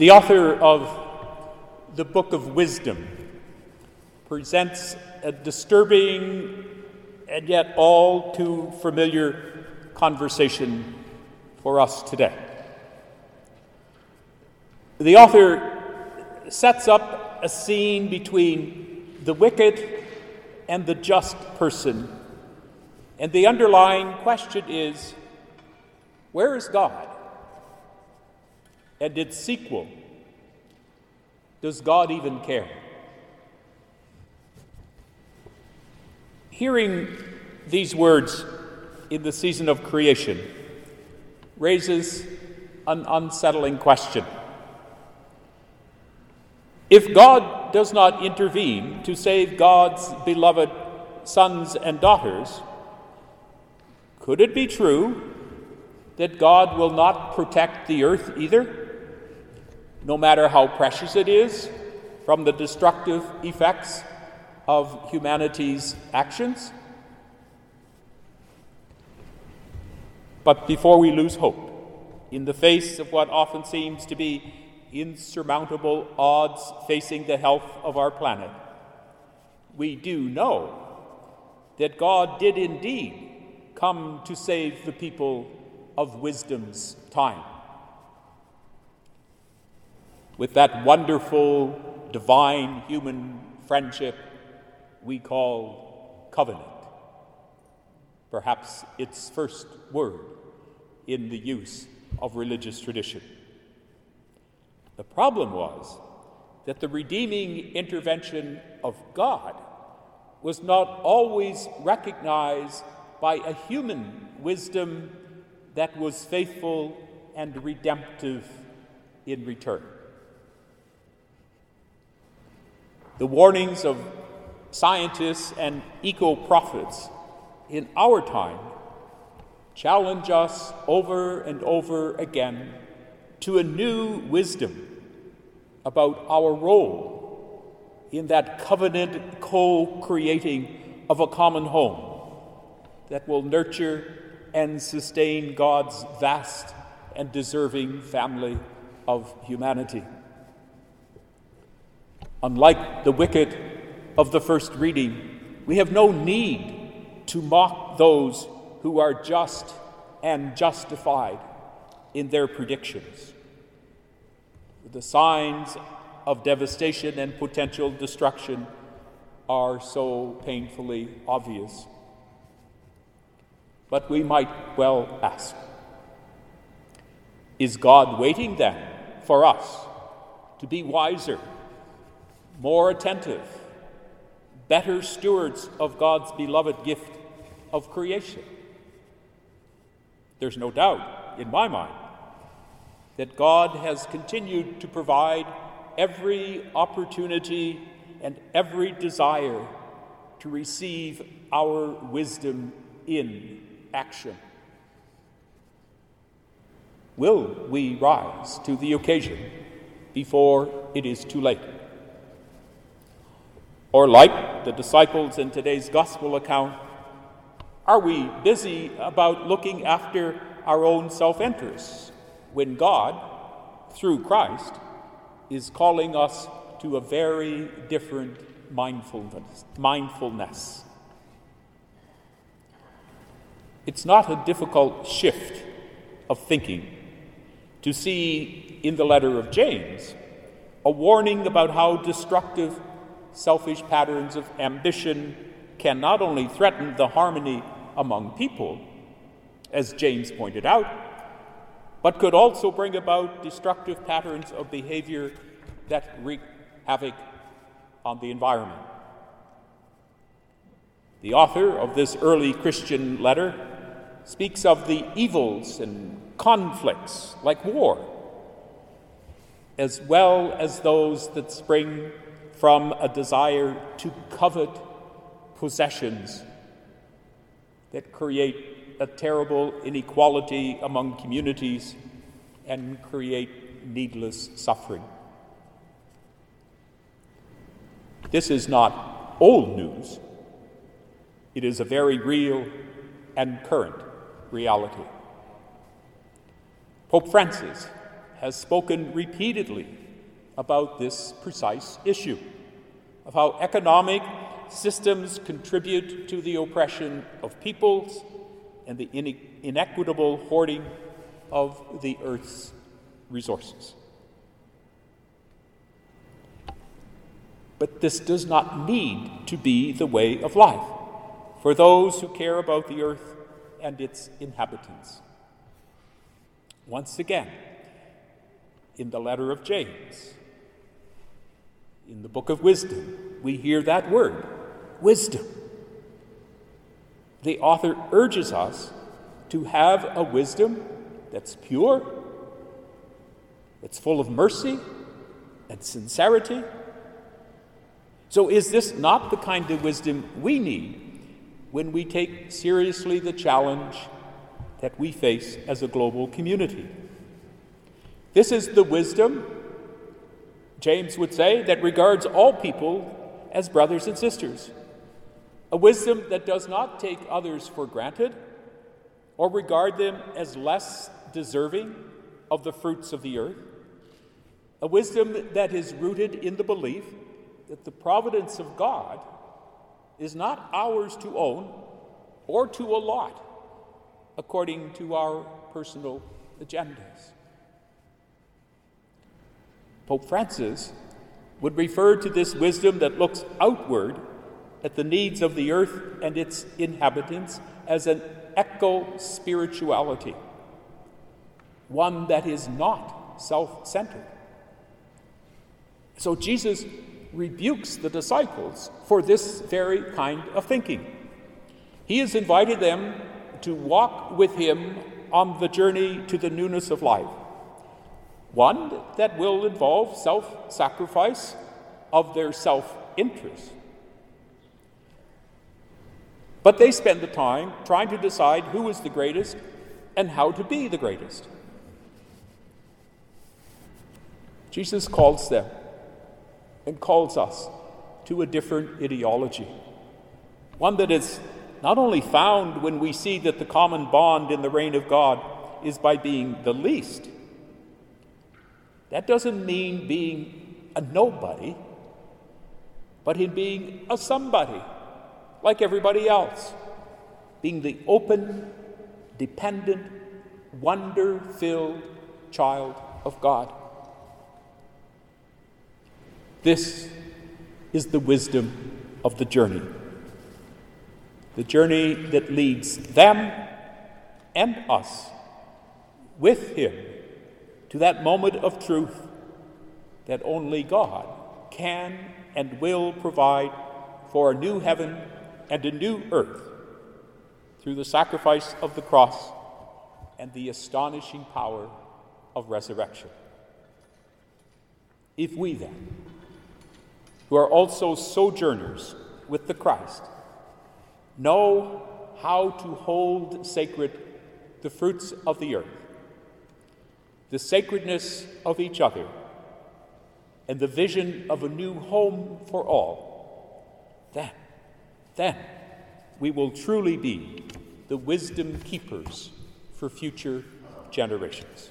The author of the Book of Wisdom presents a disturbing and yet all too familiar conversation for us today. The author sets up a scene between the wicked and the just person, and the underlying question is where is God? And its sequel does God even care? Hearing these words in the season of creation raises an unsettling question. If God does not intervene to save God's beloved sons and daughters, could it be true that God will not protect the earth either? No matter how precious it is, from the destructive effects of humanity's actions. But before we lose hope, in the face of what often seems to be insurmountable odds facing the health of our planet, we do know that God did indeed come to save the people of wisdom's time with that wonderful divine human friendship we call covenant. Perhaps its first word in the use of religious tradition. The problem was that the redeeming intervention of God was not always recognized by a human wisdom that was faithful and redemptive in return. The warnings of scientists and eco prophets in our time challenge us over and over again to a new wisdom about our role in that covenant co creating of a common home that will nurture and sustain God's vast and deserving family of humanity. Unlike the wicked of the first reading, we have no need to mock those who are just and justified in their predictions. The signs of devastation and potential destruction are so painfully obvious. But we might well ask Is God waiting then for us to be wiser more attentive, better stewards of God's beloved gift of creation. There's no doubt in my mind that God has continued to provide every opportunity and every desire to receive our wisdom in action. Will we rise to the occasion before it is too late? Or, like the disciples in today's gospel account, are we busy about looking after our own self interests when God, through Christ, is calling us to a very different mindfulness? mindfulness? It's not a difficult shift of thinking to see in the letter of James a warning about how destructive selfish patterns of ambition can not only threaten the harmony among people, as James pointed out, but could also bring about destructive patterns of behavior that wreak havoc on the environment. The author of this early Christian letter speaks of the evils and conflicts like war, as well as those that spring from a desire to covet possessions that create a terrible inequality among communities and create needless suffering. This is not old news, it is a very real and current reality. Pope Francis has spoken repeatedly about this precise issue of how economic systems contribute to the oppression of peoples and the inequitable hoarding of the earth's resources. But this does not need to be the way of life for those who care about the earth and its inhabitants. Once again, in the letter of James, in the book of wisdom, we hear that word wisdom. The author urges us to have a wisdom that's pure, that's full of mercy and sincerity. So, is this not the kind of wisdom we need when we take seriously the challenge that we face as a global community? This is the wisdom, James would say, that regards all people as brothers and sisters. A wisdom that does not take others for granted or regard them as less deserving of the fruits of the earth. A wisdom that is rooted in the belief that the providence of God is not ours to own or to allot according to our personal agendas. Pope Francis would refer to this wisdom that looks outward at the needs of the earth and its inhabitants as an eco spirituality, one that is not self centered. So Jesus rebukes the disciples for this very kind of thinking. He has invited them to walk with him on the journey to the newness of life one that will involve self sacrifice of their self interest. But they spend the time trying to decide who is the greatest and how to be the greatest. Jesus calls them and calls us to a different ideology, one that is not only found when we see that the common bond in the reign of God is by being the least that doesn't mean being a nobody, but in being a somebody, like everybody else. Being the open, dependent, wonder filled child of God. This is the wisdom of the journey. The journey that leads them and us with Him to that moment of truth that only God can and will provide for a new heaven and a new earth through the sacrifice of the cross and the astonishing power of resurrection. If we then, who are also sojourners with the Christ, know how to hold sacred the fruits of the earth, the sacredness of each other, and the vision of a new home for all, then, then we will truly be the wisdom keepers for future generations.